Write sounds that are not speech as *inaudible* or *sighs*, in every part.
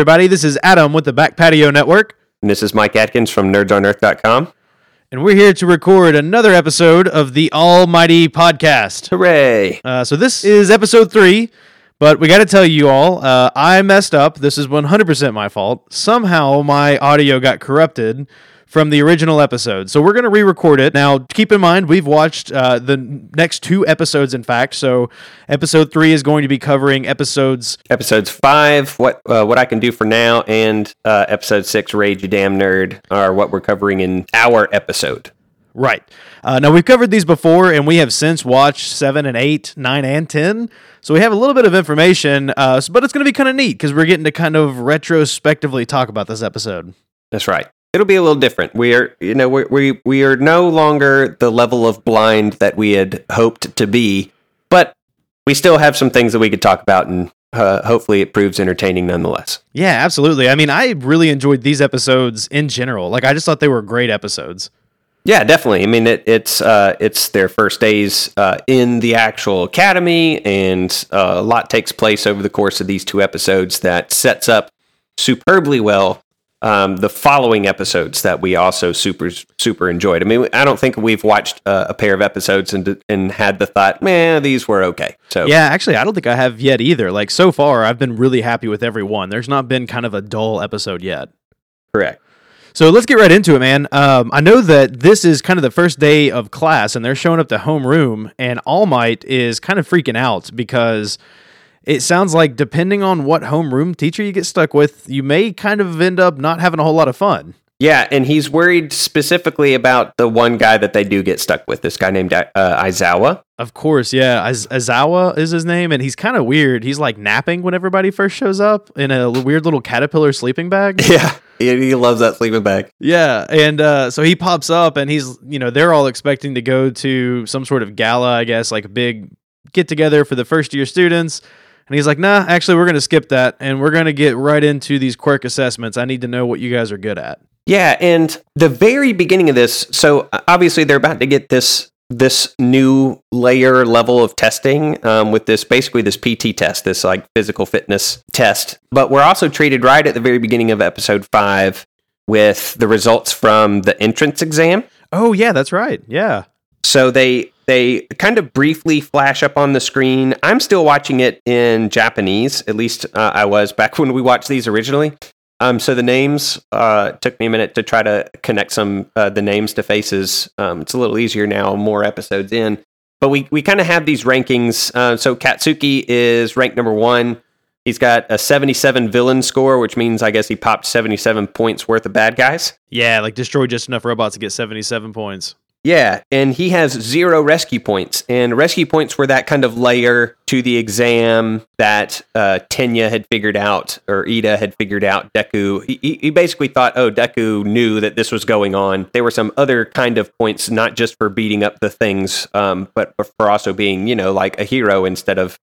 everybody. This is Adam with the Back Patio Network, And this is Mike Atkins from nerdsonearth.com. and we're here to record another episode of the Almighty Podcast. Hooray! Uh, so, this is episode three, but we got to tell you all, uh, I messed up. This is 100% my fault. Somehow, my audio got corrupted from the original episode. So, we're going to re record it. Now, keep in mind, we've watched uh, the next two episodes, in fact. So, episode three is going to be covering episodes Episodes five, what uh, what I can do for now, and uh, episode six, Rage You Damn Nerd, are what we're covering in our episode. Right. Uh, now, we've covered these before, and we have since watched 7 and 8, 9 and 10. So we have a little bit of information, uh, but it's going to be kind of neat because we're getting to kind of retrospectively talk about this episode. That's right. It'll be a little different. We are, you know, we we we are no longer the level of blind that we had hoped to be, but we still have some things that we could talk about, and uh, hopefully, it proves entertaining nonetheless. Yeah, absolutely. I mean, I really enjoyed these episodes in general. Like, I just thought they were great episodes. Yeah, definitely. I mean, it, it's uh, it's their first days uh, in the actual academy, and uh, a lot takes place over the course of these two episodes that sets up superbly well um, the following episodes that we also super super enjoyed. I mean, I don't think we've watched uh, a pair of episodes and and had the thought, man, these were okay. So Yeah, actually, I don't think I have yet either. Like, so far, I've been really happy with every one. There's not been kind of a dull episode yet. correct. So let's get right into it, man. Um, I know that this is kind of the first day of class, and they're showing up to homeroom, and All Might is kind of freaking out because it sounds like depending on what homeroom teacher you get stuck with, you may kind of end up not having a whole lot of fun. Yeah, and he's worried specifically about the one guy that they do get stuck with. This guy named uh, Aizawa. Of course, yeah. Azawa is his name, and he's kind of weird. He's like napping when everybody first shows up in a weird little caterpillar sleeping bag. *laughs* Yeah, he, he loves that sleeping bag. Yeah, and uh, so he pops up, and he's you know they're all expecting to go to some sort of gala, I guess, like a big get together for the first year students. And he's like, "Nah, actually, we're gonna skip that, and we're gonna get right into these quirk assessments. I need to know what you guys are good at." Yeah, and the very beginning of this, so obviously they're about to get this this new layer level of testing um, with this basically this PT test, this like physical fitness test. But we're also treated right at the very beginning of episode five with the results from the entrance exam. Oh yeah, that's right. Yeah, So they they kind of briefly flash up on the screen. I'm still watching it in Japanese. At least uh, I was back *laughs* when we watched these originally. Um, so the names uh, took me a minute to try to connect some uh, the names to faces. Um, it's a little easier now, more episodes in. But we we kind of have these rankings. Uh, so Katsuki is ranked number one. He's got a 77 villain score, which means I guess he popped 77 points worth of bad guys. yeah, like destroy just enough robots to get seventy-seven points. Yeah, and he has zero rescue points. And rescue points were that kind of layer to the exam that uh, Tenya had figured out, or Ida had figured out. Deku, he- he, basically thought, oh, Deku knew that this was going on. There were some other kind of points, not just for beating up the things, um, but for also being, you know, like a hero instead of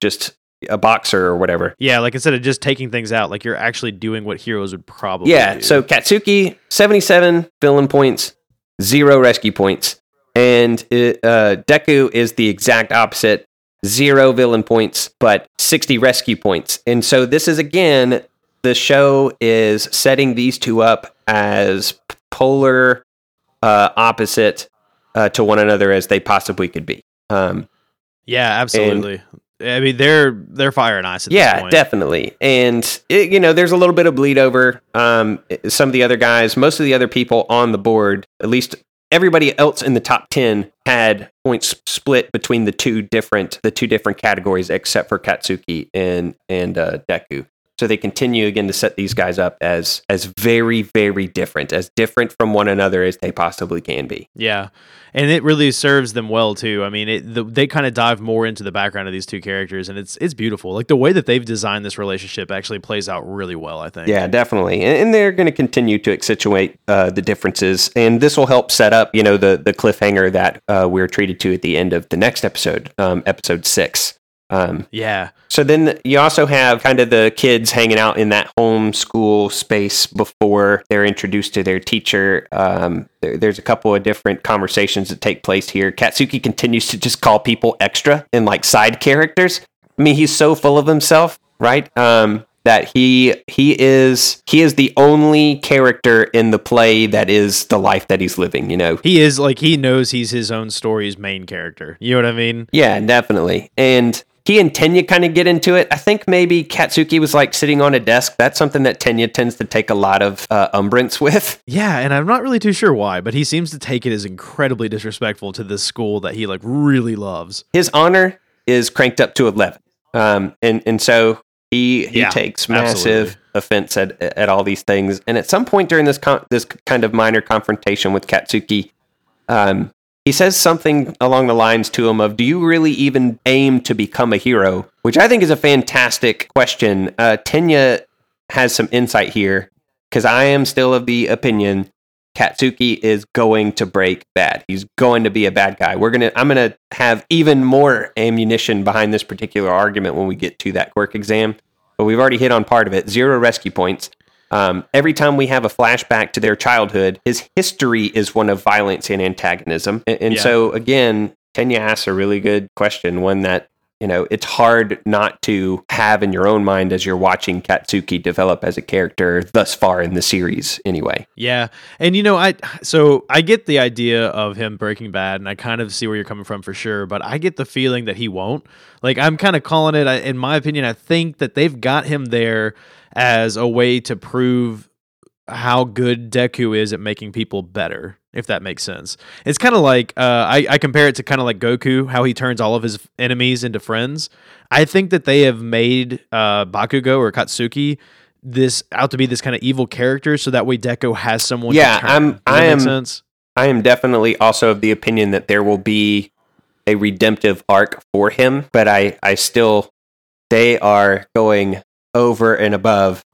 just a boxer or whatever. Yeah, like instead of just taking things out, like you're actually doing what heroes would probably. Yeah, do. so Katsuki, 77 villain points, zero rescue points. And it, uh, Deku is the exact opposite zero villain points, but 60 rescue points. And so this is again, the show is setting these two up as polar uh, opposite uh, to one another as they possibly could be. Um, yeah, absolutely. I mean, they're they're fire and ice at this yeah, definitely. And it, you know, there's a little bit of bleed over. Um, some of the other guys, most of the other people on the board, at least everybody else in the top ten, had points split between the two different the two different categories, except for Katsuki and and uh, Deku. So they continue again to set these guys up as as very very different, as different from one another as they possibly can be. Yeah, and it really serves them well too. I mean, it, the, they kind of dive more into the background of these two characters, and it's it's beautiful. Like the way that they've designed this relationship actually plays out really well. I think. Yeah, definitely, and, and they're going to continue to accentuate uh, the differences, and this will help set up, you know, the the cliffhanger that uh, we're treated to at the end of the next episode, um, episode six. Um, Yeah. so then you also have kind of the kids hanging out in that homeschool space before they're introduced to their teacher. Um, there, there's a couple of different conversations that take place here. Katsuki continues to just call people extra and like side characters. I mean, he's so full of himself, right? Um, that he he is he is the only character in the play that is the life that he's living. You know, He is like he knows he's his own story's main character. You know what I mean? Yeah, definitely. And he and Tenya kind of get into it. I think maybe Katsuki was like sitting on a desk. That's something that Tenya tends to take a lot of uh, umbrance *laughs* with. Yeah, and I'm not really too sure why, but he seems to take it as incredibly disrespectful to this school that he like really loves. His honor is cranked up to 11. Um, and, and so he, he Yeah, takes massive absolutely. offense at, at all these things. And at some point during this, con- this kind of minor confrontation with Katsuki, um, he says something along the lines to him of, "Do you really even aim to become a hero?" Which I think is a fantastic question. Uh, Tenya has some insight here because I am still of the opinion Katsuki is going to break bad. He's going to be a bad guy. We're gonna. I'm gonna have even more ammunition behind this particular argument when we get to that quirk exam. But we've already hit on part of it. Zero rescue points. Um, every time we have a flashback to their childhood, his history is one of violence and antagonism. And, and Yeah. so, again, Tenya asks a really good question, one that, you know, it's hard not to have in your own mind as you're watching Katsuki develop as a character thus far in the series, anyway. Yeah. And you know, I so I get the idea of him breaking bad and I kind of see where you're coming from for sure, but I get the feeling that he won't. Like I'm kind of calling it in my opinion, I think that they've got him there as a way to prove how good Deku is at making people better, if that makes sense. It's kind of like uh, I, I compare it to kind of like Goku, how he turns all of his enemies into friends. I think that they have made uh, Bakugo or Katsuki this out to be this kind of evil character, so that way Deku has someone. Yeah, to turn. I'm- I am- sense? I am definitely also of the opinion that there will be a redemptive arc for him, but I, I still, they are going over and above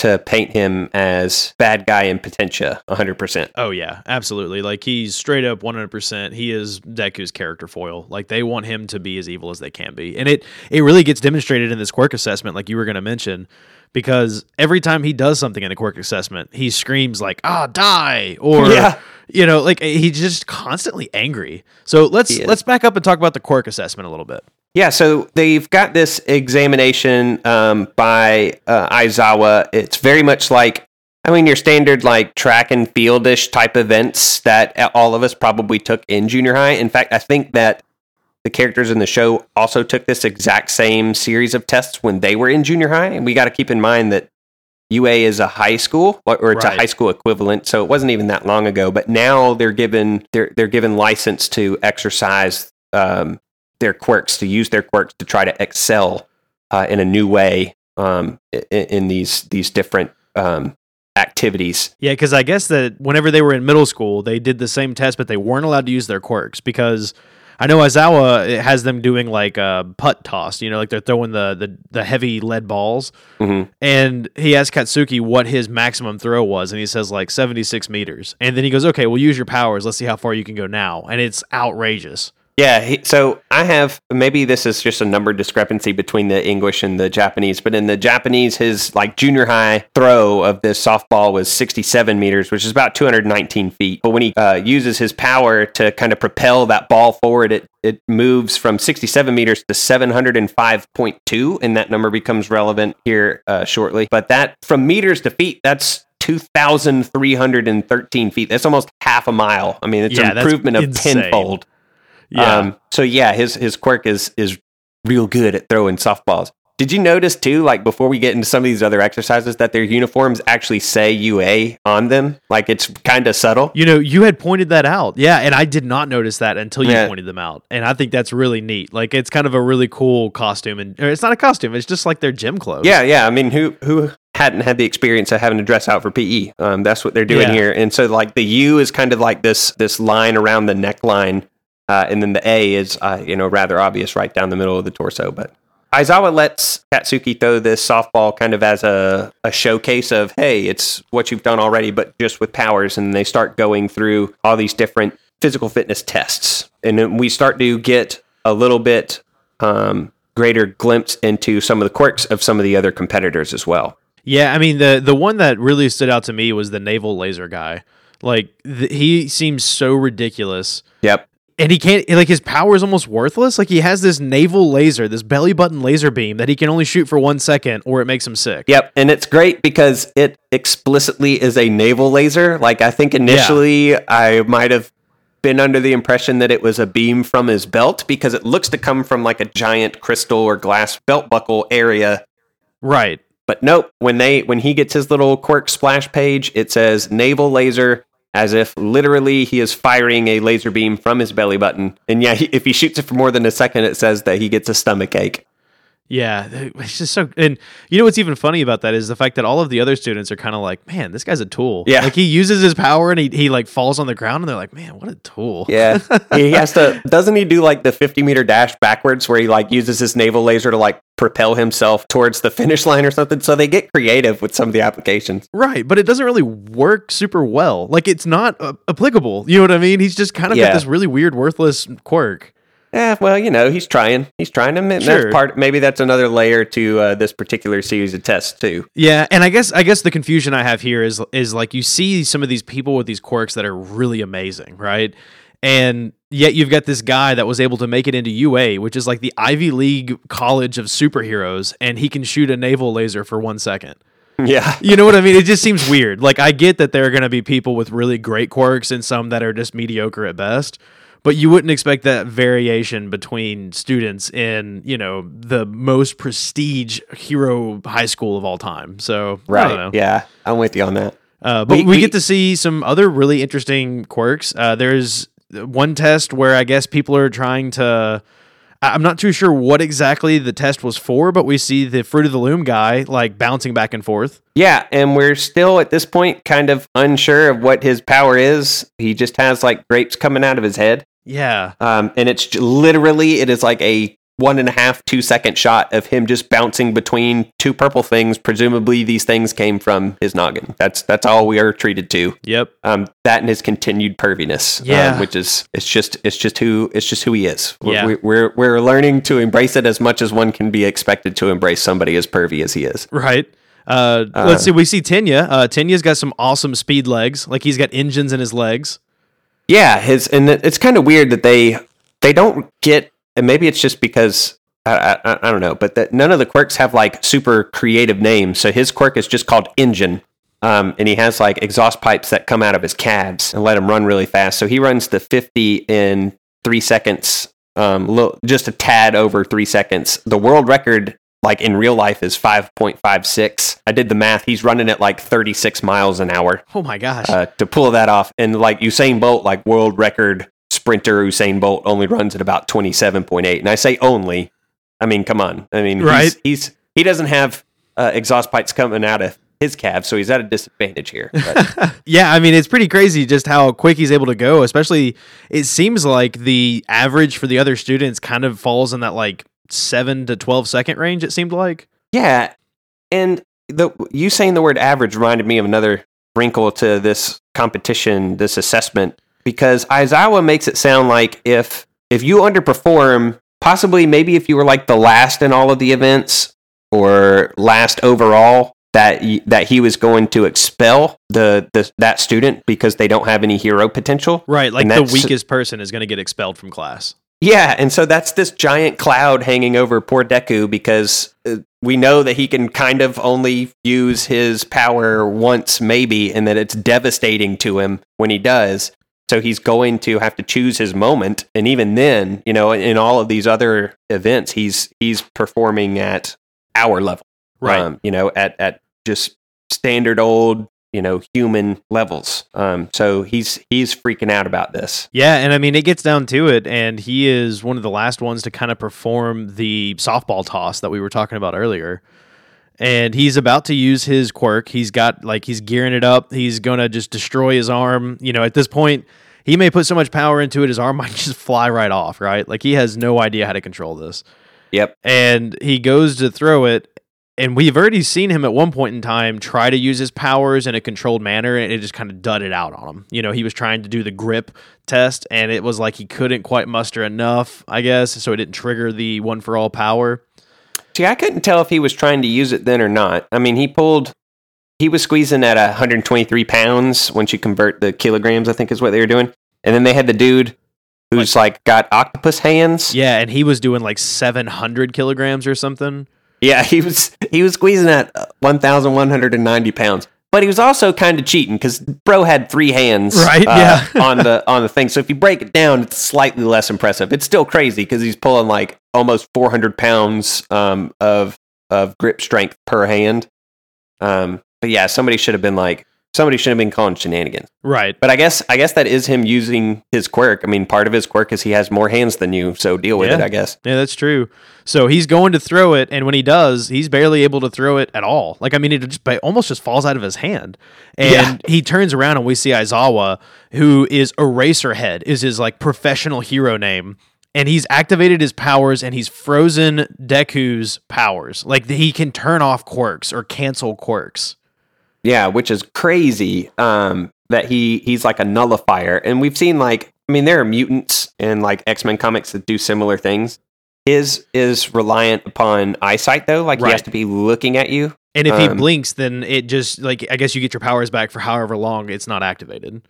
to paint him as bad guy in Potentia 100%. Oh yeah, absolutely. Like he's straight up 100%. He is Deku's character foil. Like they want him to be as evil as they can be. And it it really gets demonstrated in this quirk assessment like you were going to mention because every time he does something in a quirk assessment, he screams like, "Ah, die!" or Yeah. you know, like he's just constantly angry. So let's let's back up and talk about the quirk assessment a little bit. Yeah, so they've got this examination um, by uh, Aizawa. It's very much like, I mean, your standard like track and fieldish type events that all of us probably took in junior high. In fact, I think that the characters in the show also took this exact same series of tests when they were in junior high. And we got to keep in mind that UA is a high school or, or it's Right. a high school equivalent, so it wasn't even that long ago. But now they're given they're they're given license to exercise um, their quirks, to use their quirks to try to excel uh, in a new way um, in, in these these different um, activities. Yeah, because I guess that whenever they were in middle school, they did the same test, but they weren't allowed to use their quirks because I know Aizawa it has them doing like a putt toss. You know, like they're throwing the the, the heavy lead balls, Mhm. and he asked Katsuki what his maximum throw was, and he says like seventy six meters, and then he goes, "Okay, well use your powers. Let's see how far you can go now," and it's outrageous. Yeah, he, so I have maybe this is just a number discrepancy between the English and the Japanese, but in the Japanese, his like junior high throw of this softball was 67 meters, which is about 219 feet. But when he uh, uses his power to kind of propel that ball forward, it it moves from 67 meters to 705.2, and that number becomes relevant here uh, shortly. But that from meters to feet, that's 2,313 feet. That's almost half a mile. I mean, it's Yeah, an improvement of insane. tenfold. Yeah, Um, so yeah, his his quirk is is real good at throwing softballs. Did you notice too, like before we get into some of these other exercises, that their uniforms actually say UA on them? Like it's kind of subtle. You know, you had pointed that out. Yeah, and I did not notice that until you Yeah. pointed them out. And I think that's really neat. Like it's kind of a really cool costume and it's not a costume, it's just like their gym clothes. Yeah, yeah. I mean, who who hadn't had the experience of having to dress out for PE? Um, that's what they're doing Yeah. here. And so like the U is kind of like this this line around the neckline, uh, and then the A is uh, you know rather obvious right down the middle of the torso. But Aizawa lets Katsuki throw this softball kind of as a, a showcase of hey, it's what you've done already, but just with powers. And they start going through all these different physical fitness tests, and then we start to get a little bit um, greater glimpse into some of the quirks of some of the other competitors as well. Yeah, I mean the the one that really stood out to me was the navel laser guy. Like th- he seems so ridiculous. Yep. And he can't like his power is almost worthless. Like he has this navel laser, this belly button laser beam that he can only shoot for one second, or it makes him sick. Yep, and it's great because it explicitly is a navel laser. Like I think initially I might have been under the impression that it was a beam from his belt because it looks to come from like a giant crystal or glass belt buckle area. Right. But nope, when they when he gets his little quirk splash page, it says navel laser as if literally he is firing a laser beam from his belly button. And yeah, he, if he shoots it for more than a second, it says that he gets a stomach ache. Yeah, *laughs* it's just so. And you know what's even funny about that is the fact that all of the other students are kind of like, "Man, this guy's a tool." Yeah. like he uses his power and he he like falls on the ground, and they're like, "Man, what a tool." Yeah, *laughs* he has to. Doesn't he do like the fifty meter dash backwards, where he like uses his navel laser to like propel himself towards the finish line or something? So they get creative with some of the applications. Right, but it doesn't really work super well. Like it's not uh, applicable. You know what I mean? He's just kind of Yeah. got this really weird, worthless quirk. Yeah, well, you know, he's trying. He's trying to. That's part. Maybe that's another layer to uh, this particular series of tests too. Yeah, and I guess I guess the confusion I have here is is like you see some of these people with these quirks that are really amazing, right? And yet you've got this guy that was able to make it into UA, which is like the Ivy League college of superheroes, and he can shoot a navel laser for one second. Yeah, You know what I mean? It just seems weird. Like I get that there are going to be people with really great quirks and some that are just mediocre at best, but you wouldn't expect that variation between students in, you know, the most prestige hero high school of all time. So, I don't know. right. Yeah, I'm with you on that. Uh, but we, We- we- get to see some other really interesting quirks. Uh, there's one test where I guess people are trying to. I'm not too sure what exactly the test was for, but we see the Fruit of the Loom guy like bouncing back and forth. Yeah, and we're still at this point kind of unsure of what his power is. He just has like grapes coming out of his head. Yeah. Um, and it's literally it is like a one and a half two second shot of him just bouncing between two purple things. Presumably, these things came from his noggin. That's that's all we are treated to. Yep. Um, that and his continued perviness. um, Yeah. which is it's just it's just who it's just who he is. We're- Yeah. we're, we're learning to embrace it as much as one can be expected to embrace somebody as pervy as he is. Right. Uh, let's see. We see Tenya. Uh, Tenya's got some awesome speed legs. Like he's got engines in his legs. Yeah, his and it's kind of weird that they they don't get, and maybe it's just because I, I, I don't know, but that none of the quirks have like super creative names. So his quirk is just called Engine, um, and he has like exhaust pipes that come out of his calves and let him run really fast. So he runs the fifty in three seconds, um, little, just a tad over three seconds. The world record. Like in real life is 5.56. I did the math. He's running at like 36 miles an hour Oh my gosh. uh, to pull that off. And like Usain Bolt, like world record sprinter Usain Bolt only runs at about 27.8. And I say only, I mean, come on. I mean, Right. he's, he's he doesn't have uh, exhaust pipes coming out of his calves, so he's at a disadvantage here. *laughs* Yeah, I mean it's pretty crazy just how quick he's able to go. Especially, it seems like the average for the other students kind of falls in that like seven to twelve second range. It seemed like. yeah, and the you saying the word average reminded me of another wrinkle to this competition, this assessment, because Aizawa makes it sound like if if you underperform, possibly maybe if you were like the last in all of the events or last overall, that that he was going to expel the, the that student because they don't have any hero potential. Right, like the weakest person is going to get expelled from class. Yeah, and so that's this giant cloud hanging over poor Deku because uh, we know that he can kind of only use his power once, maybe, and that it's devastating to him when he does. So he's going to have to choose his moment, and even then, you know, in all of these other events, he's he's performing at our level, Right. Um, you know, at at just standard old, you know, human levels. Um, so he's he's freaking out about this. Yeah, and I mean it gets down to it, and he is one of the last ones to kind of perform the softball toss that we were talking about earlier. And he's about to use his quirk. He's got like he's gearing it up. He's gonna just destroy his arm. You know, at this point, he may put so much power into it, his arm *laughs* might just fly right off. Right? Like he has no idea how to control this. Yep. And he goes to throw it, and we've already seen him at one point in time try to use his powers in a controlled manner, and it just kind of dudded out on him. You know, he was trying to do the grip test, and it was like he couldn't quite muster enough, I guess, so it didn't trigger the one for all power. See, I couldn't tell if he was trying to use it then or not. I mean, he pulled, he was squeezing at 123 pounds once you convert the kilograms, I think is what they were doing. And then they had the dude who's like, got octopus hands. Yeah, and he was doing like 700 kilograms or something. Yeah, *laughs* he was he was squeezing at 1,190 pounds. But he was also kind of cheating because bro had three hands, Right, uh, yeah. *laughs* on the *laughs* on the thing. So if you break it down, it's slightly less impressive. It's still crazy because he's pulling like almost 400 pounds um, of of grip strength per hand. Um, but yeah, somebody should have been like somebody should have been calling shenanigans. Right. But I guess I guess that is him using his quirk. I mean, part of his quirk is he has more hands than you, so deal with Yeah. it. I guess. Yeah, that's true. So he's going to throw it, and when he does, he's barely able to throw it at all. Like I mean, it just ba- almost just falls out of his hand. And Yeah. he turns around, and we see Aizawa, who is Eraserhead, is his like professional hero name. And he's activated his powers, and he's frozen Deku's powers. Like he can turn off quirks or cancel quirks. Yeah, which is crazy. Um, that he he's like a nullifier, and we've seen like I mean there are mutants in like X Men comics that do similar things. His is reliant upon eyesight though, like he has to be looking at you. And if he Um, blinks, then it just like I guess you get your powers back for however long it's not activated.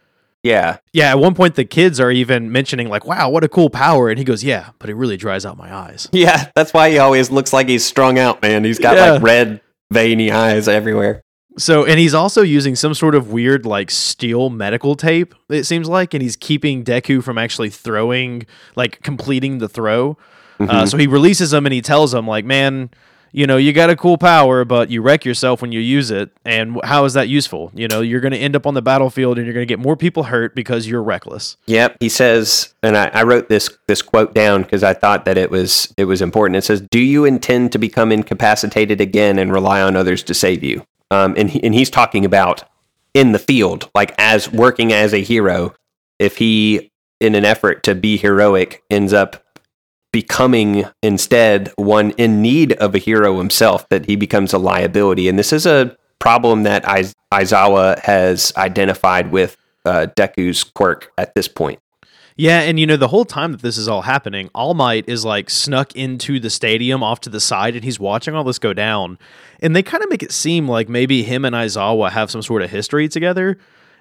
Yeah, Yeah, at one point the kids are even mentioning like, "Wow, what a cool power!" And he goes, "Yeah, but it really dries out my eyes." *laughs* yeah. That's why he always looks like he's strung out, man. He's got Yeah. like red veiny eyes everywhere. So, and he's also using some sort of weird like steel medical tape. It seems like, and he's keeping Deku from actually throwing, like completing the throw. Uh, Mhm. so he releases him and he tells him like, "Man, you know, you got a cool power, but you wreck yourself when you use it. And how is that useful? You know, you're going to end up on the battlefield and you're going to get more people hurt because you're reckless." Yep, he says, and I, I wrote this this quote down because I thought that it was it was important. It says, "Do you intend to become incapacitated again and rely on others to save you?" Um, and he, and he's talking about in the field, like as working as a hero. If he, in an effort to be heroic, ends up becoming instead one in need of a hero himself, that he becomes a liability. And this is a problem that Aiz- Aizawa has identified with uh, Deku's quirk at this point. Yeah, and you know, the whole time that this is all happening, All Might is like snuck into the stadium off to the side and he's watching all this go down. And they kind of make it seem like maybe him and Aizawa have some sort of history together.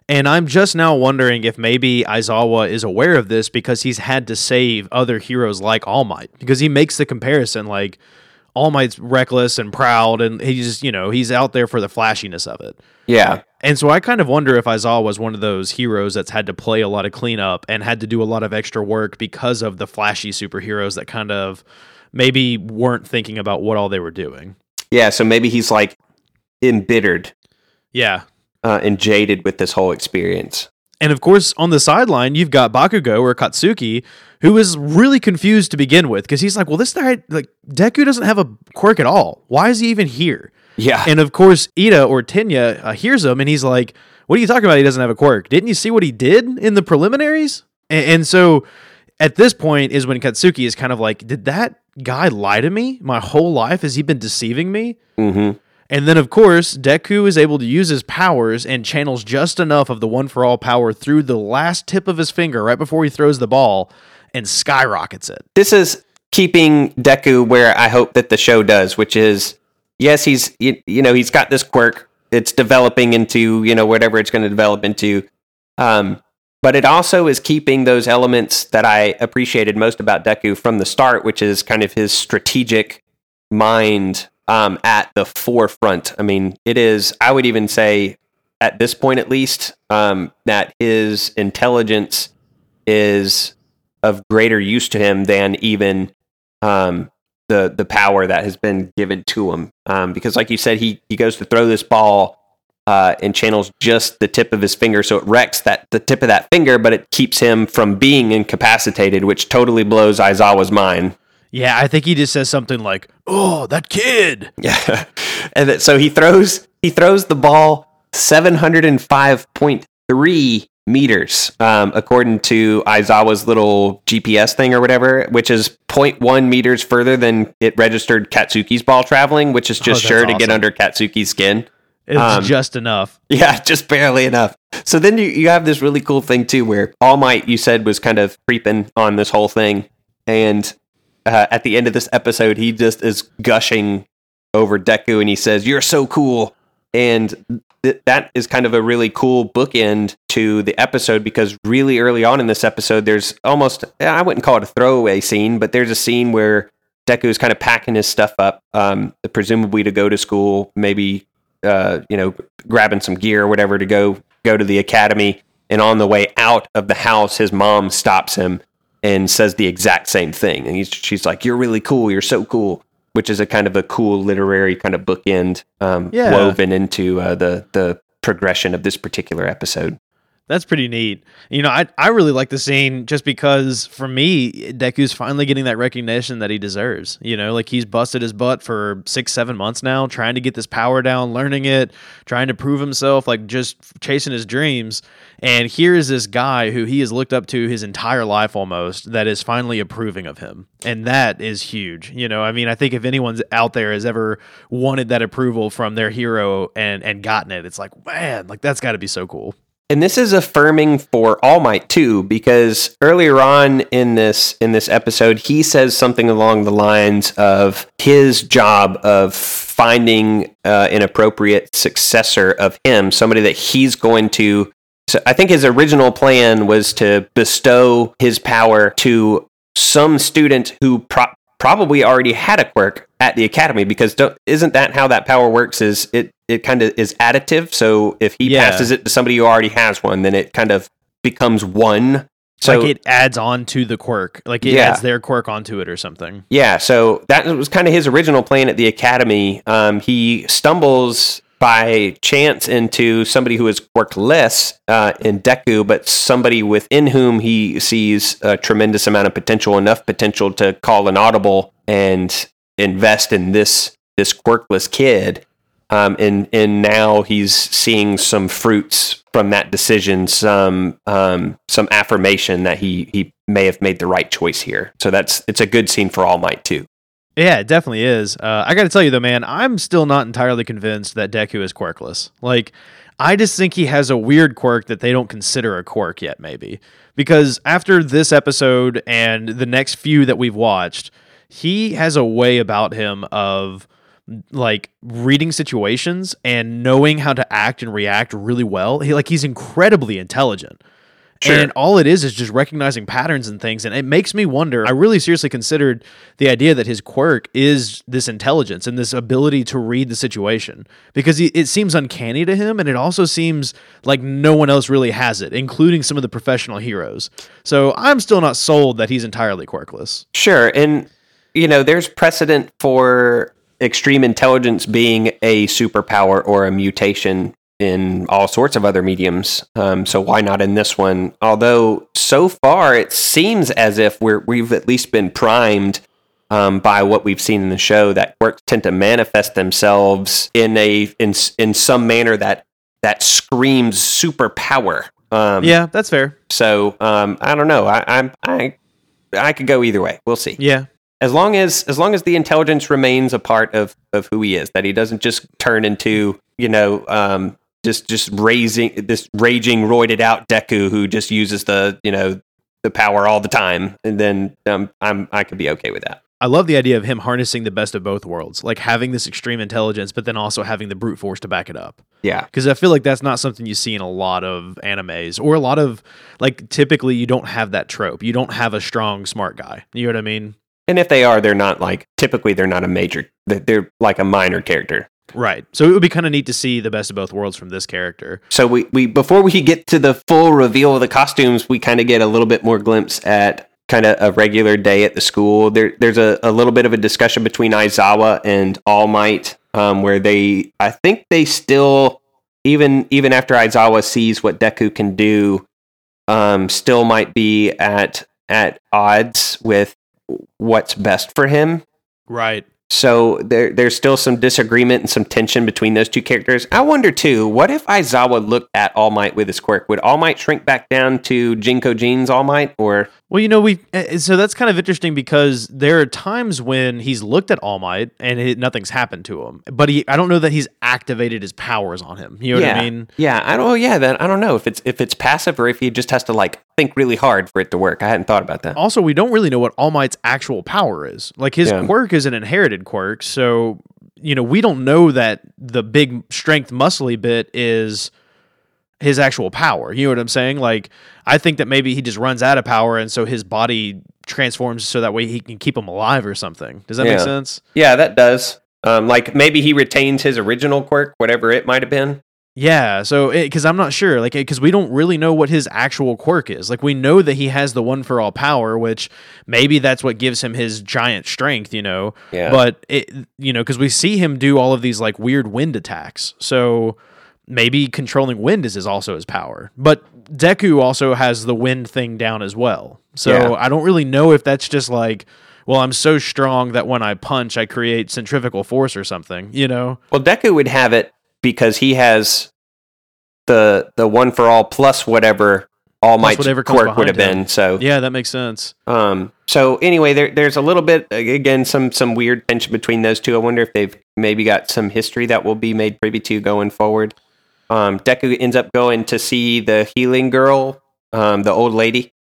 And I'm just now wondering if maybe Aizawa is aware of this because he's had to save other heroes like All Might. Because he makes the comparison like All Might's reckless and proud and he's just, you know, he's out there for the flashiness of it. Yeah. And so I kind of wonder if Aizawa was one of those heroes that's had to play a lot of cleanup and had to do a lot of extra work because of the flashy superheroes that kind of maybe weren't thinking about what all they were doing. Yeah. So maybe he's like embittered Yeah. uh, and jaded with this whole experience. And of course, on the sideline, you've got Bakugo or Katsuki, who is really confused to begin with because he's like, well, this guy, like, Deku doesn't have a quirk at all. Why is he even here? Yeah. And of course, Ida or Tenya uh, hears him and he's like, What are you talking about? He doesn't have a quirk. Didn't you see what he did in the preliminaries? And, and so at this point is when Katsuki is kind of like, Did that guy lie to me my whole life? Has he been deceiving me? hmm And then, of course, Deku is able to use his powers and channels just enough of the one for all power through the last tip of his finger right before he throws the ball and skyrockets it. This is keeping Deku where I hope that the show does, which is yes, he's you, you know he's got this quirk. It's developing into you know whatever it's going to develop into. Um, but it also is keeping those elements that I appreciated most about Deku from the start, which is kind of his strategic mind um, at the forefront. I mean, it is, I would even say, at this point at least, um, that his intelligence is of greater use to him than even um, the the power that has been given to him. Um, because, like you said, he he goes to throw this ball uh, and channels just the tip of his finger, so it wrecks that the tip of that finger, but it keeps him from being incapacitated, which totally blows Aizawa's mind. Yeah, I think he just says something like, Oh, that kid. *laughs* Yeah, and that, so he throws he throws the ball seven hundred and five point three meters, um, according to Aizawa's little GPS thing or whatever, which is 0.1 meters further than it registered Katsuki's ball traveling, which is just Oh, sure to get under Katsuki's skin. It's Um, just enough. Yeah, *laughs* just barely enough. So then you, you have this really cool thing too, where All Might, you said, was kind of creeping on this whole thing. And uh, at the end of this episode, he just is gushing over Deku and he says, You're so cool. And th- that is kind of a really cool bookend to the episode because really early on in this episode, there's almost I wouldn't call it a throwaway scene, but there's a scene where Deku is kind of packing his stuff up, um, presumably to go to school, maybe uh, you know grabbing some gear or whatever to go go to the academy. And on the way out of the house, his mom stops him and says the exact same thing. And he's, she's like, "You're really cool. You're so cool." Which is a kind of a cool literary kind of bookend um, Yeah. woven into uh, the the progression of this particular episode. That's pretty neat. You know, I I really like the scene just because for me, Deku's finally getting that recognition that he deserves. You know, like he's busted his butt for six, seven months now, trying to get this power down, learning it, trying to prove himself, like just chasing his dreams. And here is this guy who he has looked up to his entire life almost that is finally approving of him. And that is huge. You know, I mean, I think if anyone's out there has ever wanted that approval from their hero and and gotten it, it's like, man, like that's got to be so cool. And this is affirming for All Might too, because earlier on in this in this episode, he says something along the lines of his job of finding uh, an appropriate successor of him, somebody that he's going to. So I think his original plan was to bestow his power to some student who pro- probably already had a quirk at the academy because isn't that how that power works is it it kind of is additive so if he Yeah. passes it to somebody who already has one then it kind of becomes one so like it adds on to the quirk, like it Yeah. adds their quirk onto it or something. yeah so that was kind of his original plan at the academy um, he stumbles by chance into somebody who is quirkless uh, in Deku, but somebody within whom he sees a tremendous amount of potential, enough potential to call an audible and invest in this this quirkless kid. Um, and and now he's seeing some fruits from that decision, some um, some affirmation that he he may have made the right choice here. So that's it's a good scene for All Might too. Yeah, it definitely is. Uh, I got to tell you though, man, I'm still not entirely convinced that Deku is quirkless. Like, I just think he has a weird quirk that they don't consider a quirk yet, maybe. Because after this episode and the next few that we've watched, he has a way about him of like reading situations and knowing how to act and react really well. He like he's incredibly intelligent. Sure. And all it is is just recognizing patterns and things. And it makes me wonder. I really seriously considered the idea that his quirk is this intelligence and this ability to read the situation because he, it seems uncanny to him. And it also seems like no one else really has it, including some of the professional heroes. So I'm still not sold that he's entirely quirkless. Sure. And, you know, there's precedent for extreme intelligence being a superpower or a mutation in all sorts of other mediums. Um, so why not in this one? Although so far it seems as if we're, we've at least been primed um, by what we've seen in the show that quirks tend to manifest themselves in a in in some manner that that screams superpower. Um, Yeah, that's fair. So um, I don't know. I, I'm I I could go either way. We'll see. Yeah. As long as as long as the intelligence remains a part of of who he is, that he doesn't just turn into you know um, just just raising this raging roided out Deku who just uses the you know the power all the time, and then um, I'm I could be okay with that. I love the idea of him harnessing the best of both worlds, like having this extreme intelligence, but then also having the brute force to back it up. Yeah. Because I feel like that's not something you see in a lot of animes or a lot of like typically you don't have that trope. You don't have a strong, smart guy. You know what I mean? And if they are, they're not like typically they're not a major. They're, they're like a minor character. Right. So it would be kind of neat to see the best of both worlds from this character. So we, we before we get to the full reveal of the costumes, we kind of get a little bit more glimpse at kind of a regular day at the school. There there's a, a little bit of a discussion between Izawa and All Might, um, where they I think they still even even after Izawa sees what Deku can do, um, still might be at at odds with what's best for him. Right. So there, there's still some disagreement and some tension between those two characters. I wonder too, what if Izawa looked at All Might with his quirk? Would All Might shrink back down to Jinko Jean's All Might, or Well, you know, we uh, so that's kind of interesting because there are times when he's looked at All Might and it, nothing's happened to him, but he I don't know that he's activated his powers on him. You know yeah, what I mean? yeah, I don't. Yeah, then I don't know if it's if it's passive or if he just has to like think really hard for it to work. I hadn't thought about that. Also, we don't really know what All Might's actual power is. Like his Yeah. quirk is an inherited quirk, so you know, we don't know that the big strength muscly bit is his actual power. You know what I'm saying? Like I think that maybe he just runs out of power and so his body transforms so that way he can keep him alive or something. Does that make sense? Yeah, that does. Um, like maybe he retains his original quirk, whatever it might have been. Yeah, so because I'm not sure, like, because we don't really know what his actual quirk is. Like, we know that he has the one for all power, which maybe that's what gives him his giant strength, you know. Yeah. But it, you know, because we see him do all of these like weird wind attacks, so maybe controlling wind is, is also his power. But Deku also has the wind thing down as well. So Yeah. I don't really know if that's just like, well, I'm so strong that when I punch, I create centrifugal force or something, you know. Well, Deku would have it because he has the the one for all plus whatever All Might's whatever quirk would have him. been. So Yeah, that makes sense. Um, so anyway, there, there's a little bit again some some weird tension between those two. I wonder if they've maybe got some history that will be made privy to going forward. Um, Deku ends up going to see the healing girl, um, the old lady,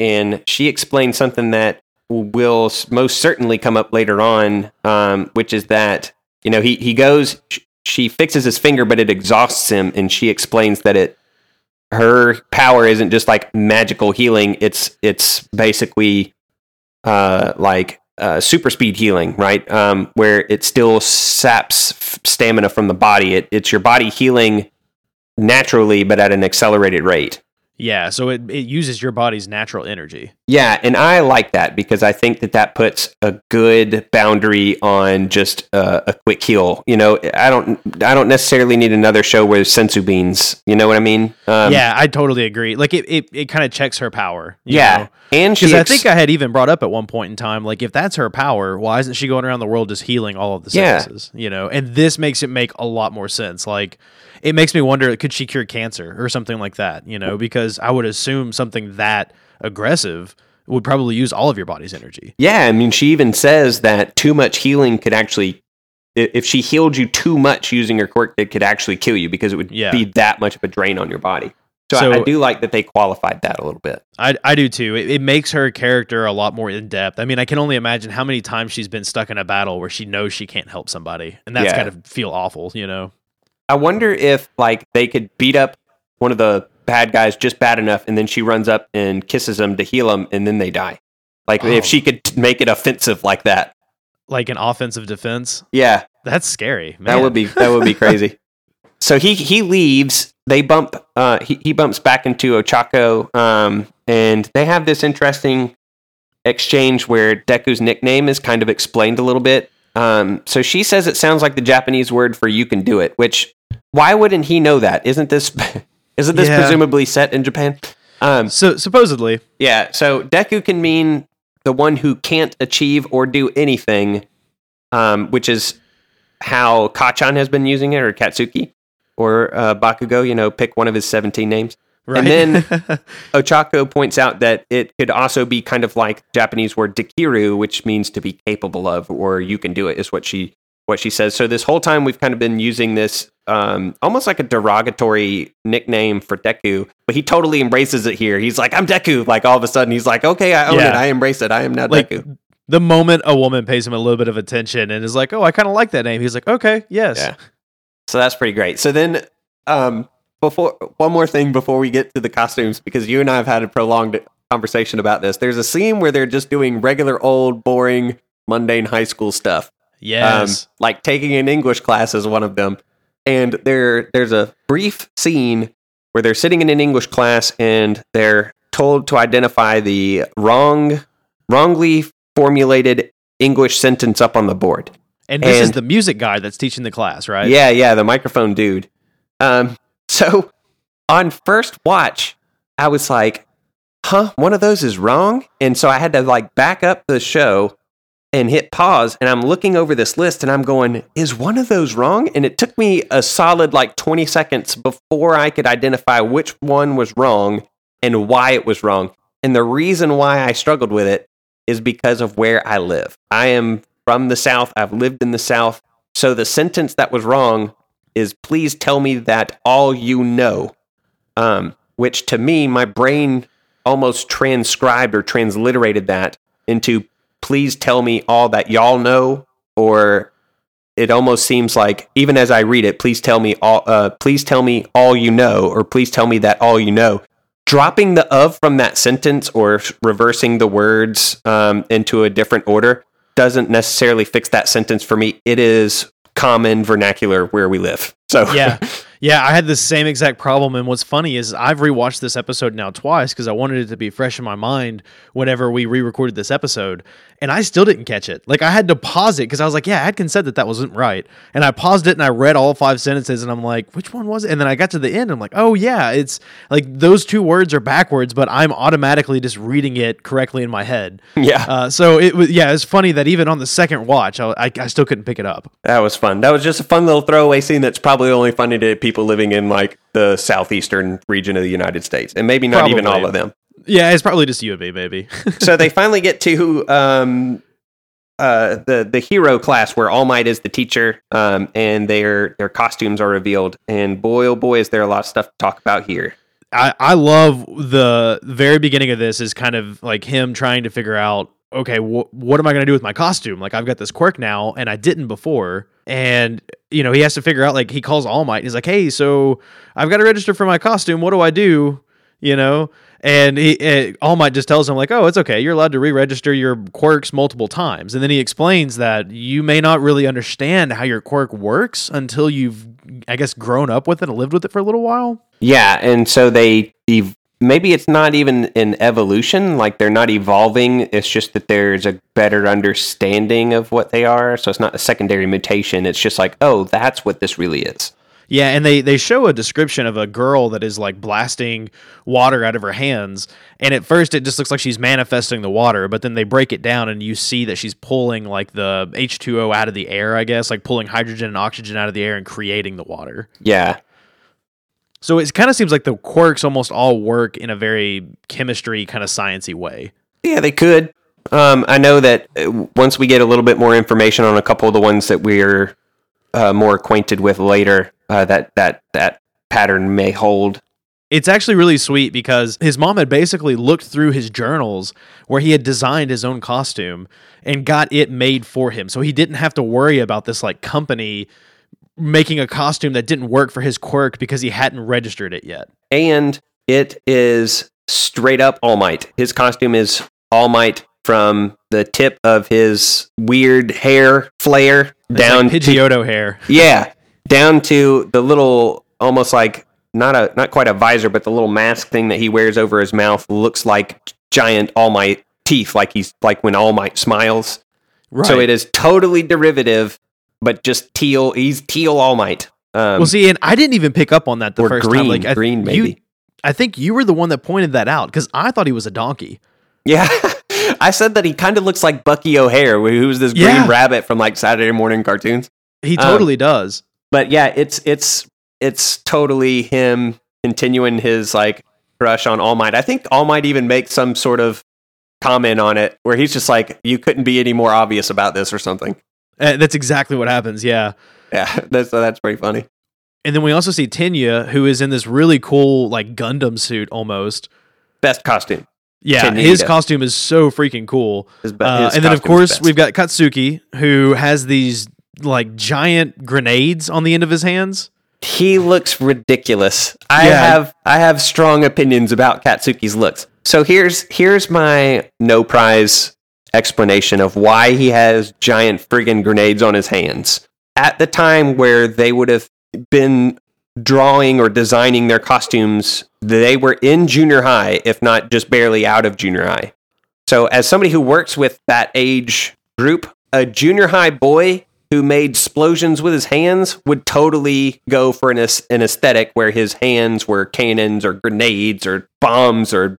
and she explains something that will most certainly come up later on, um, which is that you know he he goes, she fixes his finger, but it exhausts him, and she explains that it her power isn't just like magical healing. It's it's basically uh like uh super speed healing right? Um where it still saps f- stamina from the body. It, it's your body healing naturally but at an accelerated rate. Yeah, so it, it uses your body's natural energy. Yeah and i like that because i think that that puts a good boundary on just uh, a quick heal you know i don't i don't necessarily need another show where senzu beans you know what i mean um, yeah, I totally agree. Like it, it, it kind of checks her power. you yeah know? and Because I think I had even brought up at one point in time, like if that's her power, why isn't she going around the world just healing all of the Yeah. sicknesses? You know, and this makes it make a lot more sense. Like it makes me wonder, could she cure cancer or something like that? You know, because I would assume something that aggressive would probably use all of your body's energy. Yeah, I mean, she even says that too much healing could actually, if she healed you too much using her quirk, it could actually kill you because it would Yeah. be that much of a drain on your body. So, I, I do like that they qualified that a little bit. I, I do too. It, it makes her character a lot more in depth. I mean, I can only imagine how many times she's been stuck in a battle where she knows she can't help somebody, and that's Yeah. kind of feel awful, you know. I wonder if like they could beat up one of the bad guys just bad enough, and then she runs up and kisses them to heal them, and then they die. Like Oh. if she could make it offensive like that. Like an offensive defense. Yeah, That's scary. That would be that would be *laughs* crazy. so he he leaves. They bump. Uh, he he bumps back into Ochako, um, and they have this interesting exchange where Deku's nickname is kind of explained a little bit. Um, so she says it sounds like the Japanese word for "you can do it," which why wouldn't he know that? Isn't this *laughs* *laughs* isn't this Yeah. presumably set in Japan? Um, So supposedly, yeah, so Deku can mean the one who can't achieve or do anything, um, which is how Kacchan has been using it, or Katsuki, or uh, Bakugo. You know, pick one of his seventeen names. right? then- *laughs* Ochako points out that it could also be kind of like Japanese word "dekiru," which means to be capable of, or you can do it. Is what she what she says. So this whole time we've kind of been using this um, almost like a derogatory nickname for Deku, but he totally embraces it here. He's like, "I'm Deku." Like all of a sudden, he's like, "Okay, I own Yeah. it. I embrace it. I am now like Deku." the moment a woman pays him a little bit of attention and is like, "Oh, I kind of like that name," he's like, "Okay, yes." Yeah. So that's pretty great. So then, um, before one more thing before we get to the costumes, because you and I have had a prolonged conversation about this. There's a scene where they're just doing regular old, boring, mundane high school stuff. Yes. Um, like taking an English class is one of them. And there, there's a brief scene where they're sitting in an English class and they're told to identify the wrong, wrongly formulated English sentence up on the board. and this is the music guy that's teaching the class, right? Yeah, yeah, the microphone dude. Um, *laughs* so on first watch, I was like, huh, one of those is wrong. And so I had to like back up the show and hit pause. And I'm looking over this list and I'm going, is one of those wrong? And it took me a solid like 20 seconds before I could identify which one was wrong and why it was wrong. And the reason why I struggled with it is because of where I live. I am from the South, I've lived in the South. So the sentence that was wrong is please tell me that all you know. Um, which to me, my brain almost transcribed or transliterated that into please tell me all that y'all know or it almost seems like even as I read it, please tell me all. Uh, please tell me all you know, or please tell me that all you know. Dropping the of from that sentence or reversing the words um, into a different order doesn't necessarily fix that sentence for me. It is common vernacular where we live. So yeah, *laughs* yeah, I had the same exact problem. And what's funny is I've rewatched this episode now twice because I wanted it to be fresh in my mind whenever we re-recorded this episode, and I still didn't catch it. Like I had to pause it because I was like, "Yeah, Adkins said that that wasn't right," and I paused it and I read all five sentences, and I'm like, "Which one was it?" And then I got to the end, and I'm like, "Oh yeah, it's like those two words are backwards, but I'm automatically just reading it correctly in my head." Yeah. Uh, so it was yeah, it's funny that even on the second watch, I, I, I still couldn't pick it up. That was fun. That was just a fun little throwaway scene. That's probably only funny to people living in like the southeastern region of the United States, and maybe not even all of them. Yeah, it's probably just you and me, maybe. *laughs* so they finally get to um, uh, the the hero class where All Might is the teacher, um, and their their costumes are revealed. And boy, oh boy, is there a lot of stuff to talk about here. I, I love the very beginning of this is kind of like him trying to figure out okay wh- what am i going to do with my costume? Like i've got this quirk now and i didn't before. And you know he has to figure out like he calls all might and he's like hey so i've got to register for my costume. What do i do? You know? And he uh, all might just tells him like oh it's okay. You're allowed to re-register your quirks multiple times. And then he explains that you may not really understand how your quirk works until you've i guess grown up with it and lived with it for a little while. Yeah, and so they ev- maybe it's not even an evolution, like they're not evolving. It's just that there's a better understanding of what they are. So it's not a secondary mutation. It's just like, oh, that's what this really is. Yeah, and they they show a description of a girl that is like blasting water out of her hands, and at first it just looks like she's manifesting the water, but then they break it down and you see that she's pulling like the H2O out of the air, I guess, like pulling hydrogen and oxygen out of the air and creating the water. Yeah, So it kind of seems like the quirks almost all work in a very chemistry kind of sciency way. Yeah, they could. Um, I know that uh, once we get a little bit more information on a couple of the ones that we're uh, more acquainted with later, uh, that that that pattern may hold. It's actually really sweet because his mom had basically looked through his journals where he had designed his own costume and got it made for him. So he didn't have to worry about this like company making a costume that didn't work for his quirk because he hadn't registered it yet. And it is straight up All Might. His costume is All Might from the tip of his weird hair flare It's down like to Pidgeotto hair. yeah, down to the little almost like not a not quite a visor, but the little mask thing that he wears over his mouth looks like giant All Might teeth, like he's like when All Might smiles. Right. So it is totally derivative, but just teal. He's teal All Might. Um, well, see, and I didn't even pick up on that the first green, time. Like I, green you- maybe. I think you were the one that pointed that out because I thought he was a donkey. Yeah, *laughs* I said that he kind of looks like Bucky O'Hare, who's this green Yeah. rabbit from like Saturday morning cartoons. He Um, totally does. But yeah, it's it's it's totally him continuing his like crush on All Might. I think All Might even makes some sort of comment on it where he's just like, "You couldn't be any more obvious about this" or something. Uh, that's exactly what happens. Yeah. Yeah, *laughs* that's that's pretty funny. And then we also see Tenya, who is in this really cool, like Gundam suit almost. Best costume. Yeah, his costume is so freaking cool. His be- Uh, and then, of course, we've got Katsuki, who has these like giant grenades on the end of his hands. he looks ridiculous. I Yeah. have I have strong opinions about Katsuki's looks. So here's here's my no prize explanation of why he has giant friggin' grenades on his hands. At the time where they would have been drawing or designing their costumes, they were in junior high, if not just barely out of junior high. So as somebody who works with that age group, a junior high boy who made explosions with his hands would totally go for an, an aesthetic where his hands were cannons or grenades or bombs or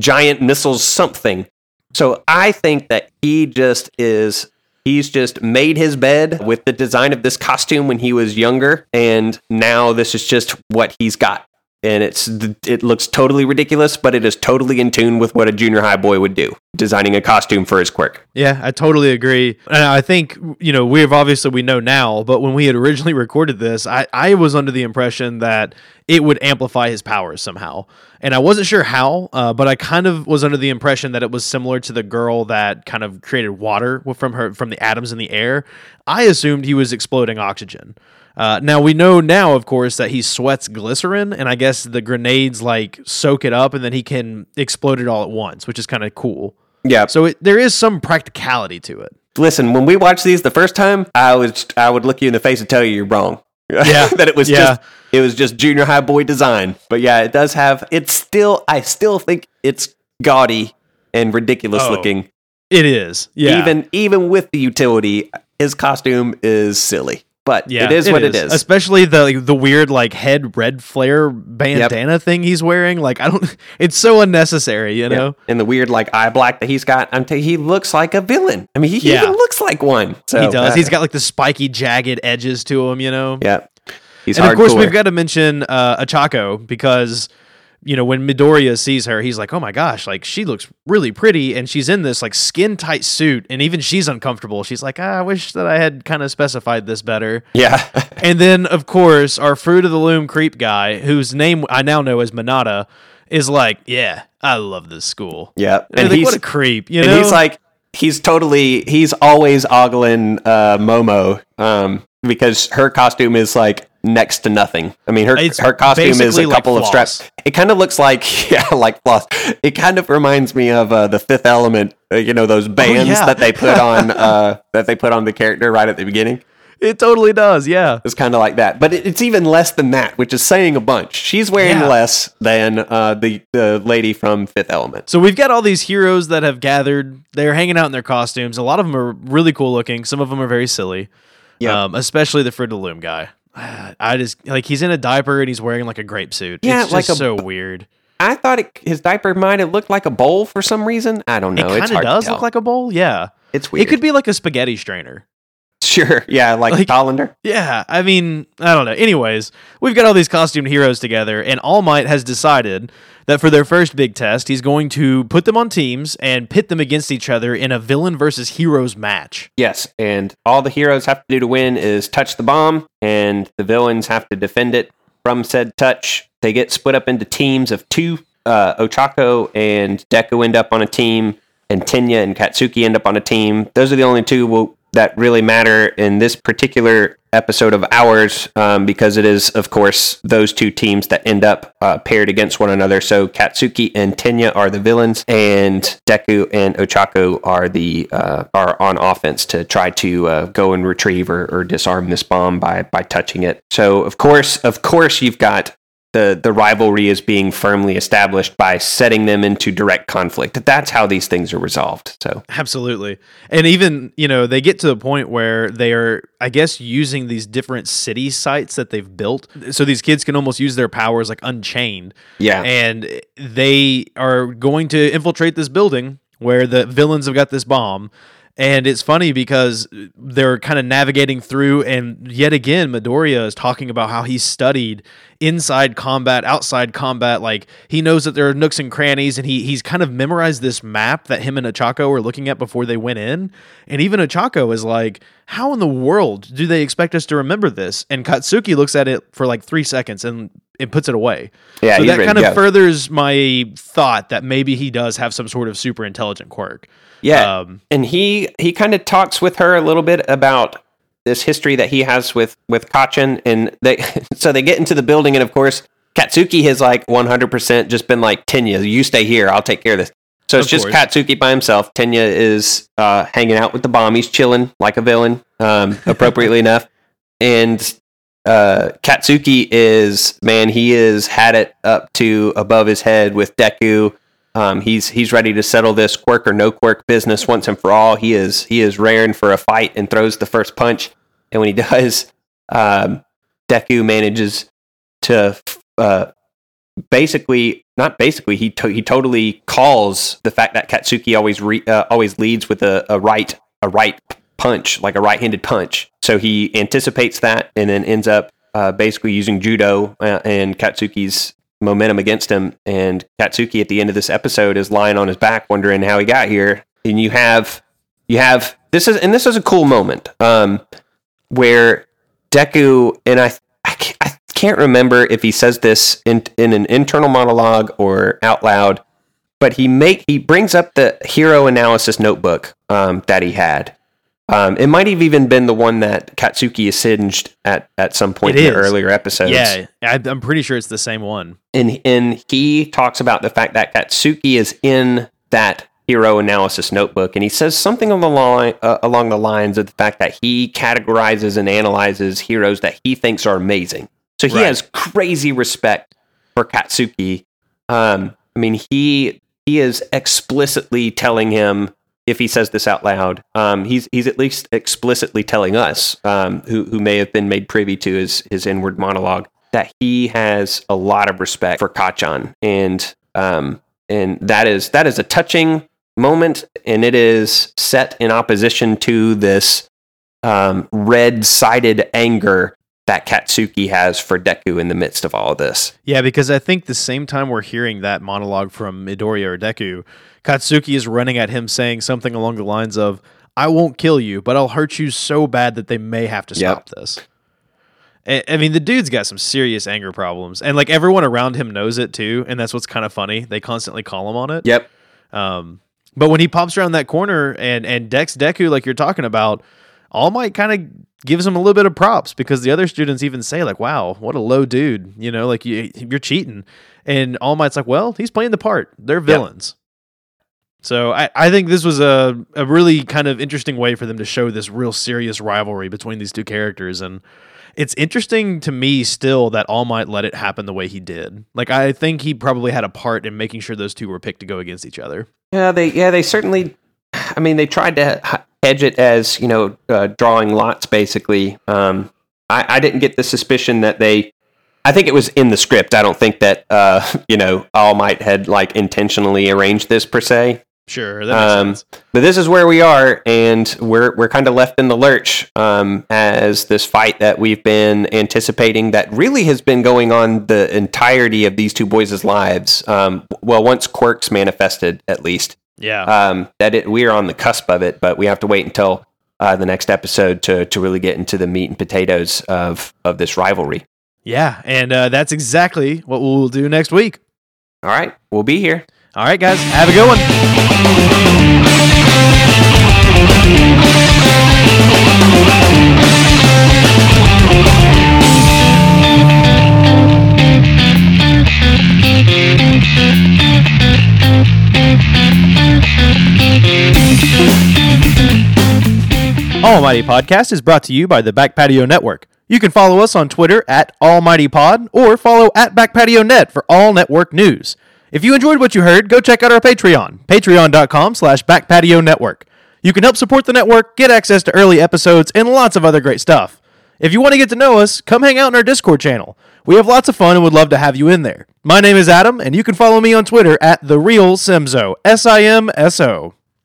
giant missiles, something. So I think that he just is. He's just made his bed with the design of this costume when he was younger, and now this is just what he's got. And it's it looks totally ridiculous, but it is totally in tune with what a junior high boy would do, designing a costume for his quirk. Yeah, I totally agree. And I think, you know, we've obviously we know now, but when we had originally *laughs* recorded this, I, I was under the impression that it would amplify his powers somehow. and I wasn't sure how, uh, but I kind of was under the impression that it was similar to the girl that kind of created water from her from the atoms in the air. I assumed he was exploding oxygen. Uh, now we know now, of course, that he sweats glycerin, and I guess the grenades like soak it up, and then he can explode it all at once, which is kind of cool. Yeah. So it, there is some practicality to it. Listen, when we watched these the first time, I was I would look you in the face and tell you you're wrong. *laughs* Yeah. that it was Yeah. just it was just junior high boy design. But yeah, it does have it's still I still think it's gaudy and ridiculous Oh, looking. It is, yeah. Even even with the utility, his costume is silly. But yeah, it is what it is. Especially the like, the weird like head red flare bandana thing he's wearing. Like I don't, *laughs* it's so unnecessary, you know. and the weird like eye black that he's got, I'm you, he looks like a villain. I mean, he Yeah. even looks like one. So he does. uh, He's got like the spiky, jagged edges to him, you know. yeah. He's and of course, we've got to mention uh, Ochako because you know when Midoriya sees her, he's like, "Oh my gosh, like she looks really pretty," and she's in this like skin tight suit, and even she's uncomfortable. She's like, ah, "I wish that I had kind of specified this better." yeah. *laughs* And then, of course, our fruit of the loom creep guy, whose name I now know as Manada, is like, "Yeah, I love this school." yeah. And like, what a creep, you and know? he's like he's totally he's always ogling uh momo um because her costume is like next to nothing i mean her It's her costume is a like couple of straps it kind of looks like *laughs* yeah like floss it kind of reminds me of uh, the fifth element uh, you know those bands Oh, yeah. that they put *laughs* on uh that they put on the character right at the beginning it totally does, yeah. it's kind of like that but it, it's even less than that which is saying a bunch she's wearing Yeah. less than uh the the lady from fifth element So we've got all these heroes that have gathered. They're hanging out in their costumes. A lot of them are really cool looking. Some of them are very silly. Yeah. Um, especially the Fruit of the Loom guy. *sighs* I just like he's in a diaper and he's wearing like a grape suit. Yeah, it's like a- so weird. I thought it, his diaper might have looked like a bowl for some reason. I don't know. It kind of does look like a bowl. Yeah, it's weird. it could be like a spaghetti strainer. Sure, yeah, like, Like- colander. Yeah, I mean, I don't know. Anyways, we've got all these costumed heroes together, and All Might has decided that for their first big test, he's going to put them on teams and pit them against each other in a villain versus heroes match. Yes, and all the heroes have to do to win is touch the bomb, and the villains have to defend it from said touch. They get split up into teams of two. Uh, Ochako and Deku end up on a team, and Tenya and Katsuki end up on a team. Those are the only two will, that really matter in this particular episode of ours um, because it is, of course, those two teams that end up uh, paired against one another. So Katsuki and Tenya are the villains, and Deku and Ochako are the uh, are on offense to try to uh, go and retrieve or, or disarm this bomb by by touching it. So of course, of course, you've got the the rivalry is being firmly established by setting them into direct conflict. That's how these things are resolved. So Absolutely. And even, you know, they get to the point where they are, I guess, using these different city sites that they've built. So these kids can almost use their powers like unchained. yeah, And they are going to infiltrate this building where the villains have got this bomb. And it's funny because they're kind of navigating through, and yet again, Midoriya is talking about how he's studied inside combat, outside combat. Like he knows that there are nooks and crannies, and he he's kind of memorized this map that him and Ochako were looking at before they went in. And even Ochako is like, "How in the world do they expect us to remember this?" And Katsuki looks at it for like three seconds and it puts it away. Yeah, so that kind of go. furthers my thought that maybe he does have some sort of super intelligent quirk. Yeah, Um, and he he kind of talks with her a little bit about this history that he has with with Kacchan, and they *laughs* so they get into the building, and of course Katsuki has like one hundred percent just been like Tenya, you stay here, I'll take care of this. So it's Of just course. Katsuki by himself. Tenya is uh, hanging out with the bomb. He's chilling like a villain, um, *laughs* appropriately enough. And uh, Katsuki is man, he is had it up to above his head with Deku. Um, he's he's ready to settle this quirk or no quirk business once and for all. He is he is raring for a fight and throws the first punch. And when he *laughs* does, um, Deku manages to uh, basically not basically he to- he totally calls the fact that Katsuki always re- uh, always leads with a, a right a right punch like a right-handed punch. So he anticipates that and then ends up uh, basically using judo uh, and Katsuki's momentum against him. And Katsuki at the end of this episode is lying on his back, wondering how he got here. And you have you have this is and this is a cool moment um, where Deku and I I can't, I can't remember if he says this in in an internal monologue or out loud, but he make he brings up the hero analysis notebook um, that he had. Um, it might have even been the one that Katsuki is singed at at some point It in the earlier episodes. Yeah, I, I'm pretty sure it's the same one. and and he talks about the fact that Katsuki is in that hero analysis notebook, and he says something along the line uh, along the lines of the fact that he categorizes and analyzes heroes that he thinks are amazing. So he Right. has crazy respect for Katsuki. Um, I mean, he he is explicitly telling him if he says this out loud, um, he's he's at least explicitly telling us um, who who may have been made privy to his his inward monologue that he has a lot of respect for Kacchan, and um, and that is that is a touching moment, and it is set in opposition to this um, red sided anger that Katsuki has for Deku in the midst of all of this. Yeah, because I think the same time we're hearing that monologue from Midoriya or Deku, Katsuki is running at him saying something along the lines of, I won't kill you, but I'll hurt you so bad that they may have to Yep. stop this. I I mean, the dude's got some serious anger problems, and like everyone around him knows it too, and that's what's kind of funny. They constantly call him on it. Yep. Um, but when he pops around that corner and and Dex Deku, like you're talking about, All Might kind of gives him a little bit of props because the other students even say like, "Wow, what a low dude," you know, like you you're cheating, and All Might's like, "Well, he's playing the part. They're villains." So I, I think this was a, a really kind of interesting way for them to show this real serious rivalry between these two characters and it's interesting to me still that All Might let it happen the way he did. Like I think he probably had a part in making sure those two were picked to go against each other. Yeah, they yeah they certainly. I mean, they tried to hedge it as you know uh, drawing lots. Basically, um, I, I didn't get the suspicion that they. I think it was in the script. I don't think that uh, *laughs* you know All Might had like intentionally arranged this per se. Sure, Um. But this is where we are, and we're we're kind of left in the lurch um, as this fight that we've been anticipating that really has been going on the entirety of these two boys' lives. Um, well, once Quirks manifested, at least Yeah. um, that it, we are on the cusp of it, but we have to wait until uh, the next episode to to really get into the meat and potatoes of of this rivalry. yeah, and uh, that's exactly what we'll do next week. All right, we'll be here. All right, guys, have a good one. Almighty Podcast is brought to you by the Back Patio Network. You can follow us on Twitter at Almighty Pod or follow at Back Patio Net for all network news. If you enjoyed what you heard, go check out our Patreon, patreon.com slash backpatio network. You can help support the network, get access to early episodes, and lots of other great stuff. If you want to get to know us, come hang out in our Discord channel. We have lots of fun and would love to have you in there. My name is Adam, and you can follow me on Twitter at The Real Simso, S I M S O.